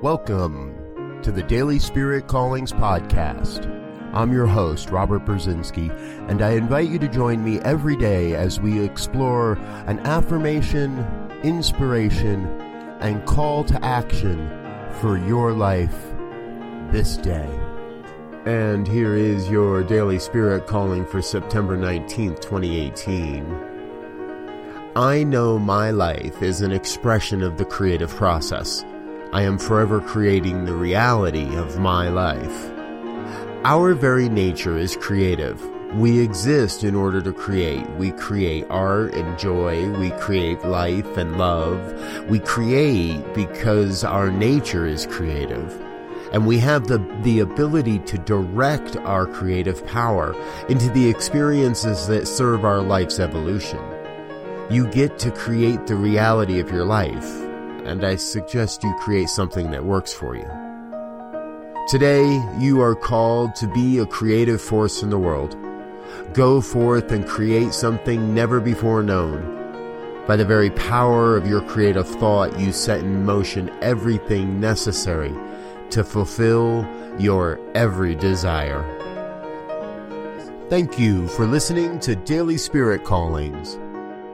Welcome to the Daily Spirit Callings Podcast. I'm your host, Robert Brzezinski, and I invite you to join me every day as we explore an affirmation, inspiration, and call to action for your life this day. And here is your Daily Spirit Calling for September 19th, 2018. I know my life is an expression of the creative process. I am forever creating the reality of my life. Our very nature is creative. We exist in order to create. We create art and joy. We create life and love. We create because our nature is creative. And we have the, the ability to direct our creative power into the experiences that serve our life's evolution. You get to create the reality of your life and I suggest you create something that works for you. Today, you are called to be a creative force in the world. Go forth and create something never before known. By the very power of your creative thought, you set in motion everything necessary to fulfill your every desire. Thank you for listening to Daily Spirit Callings.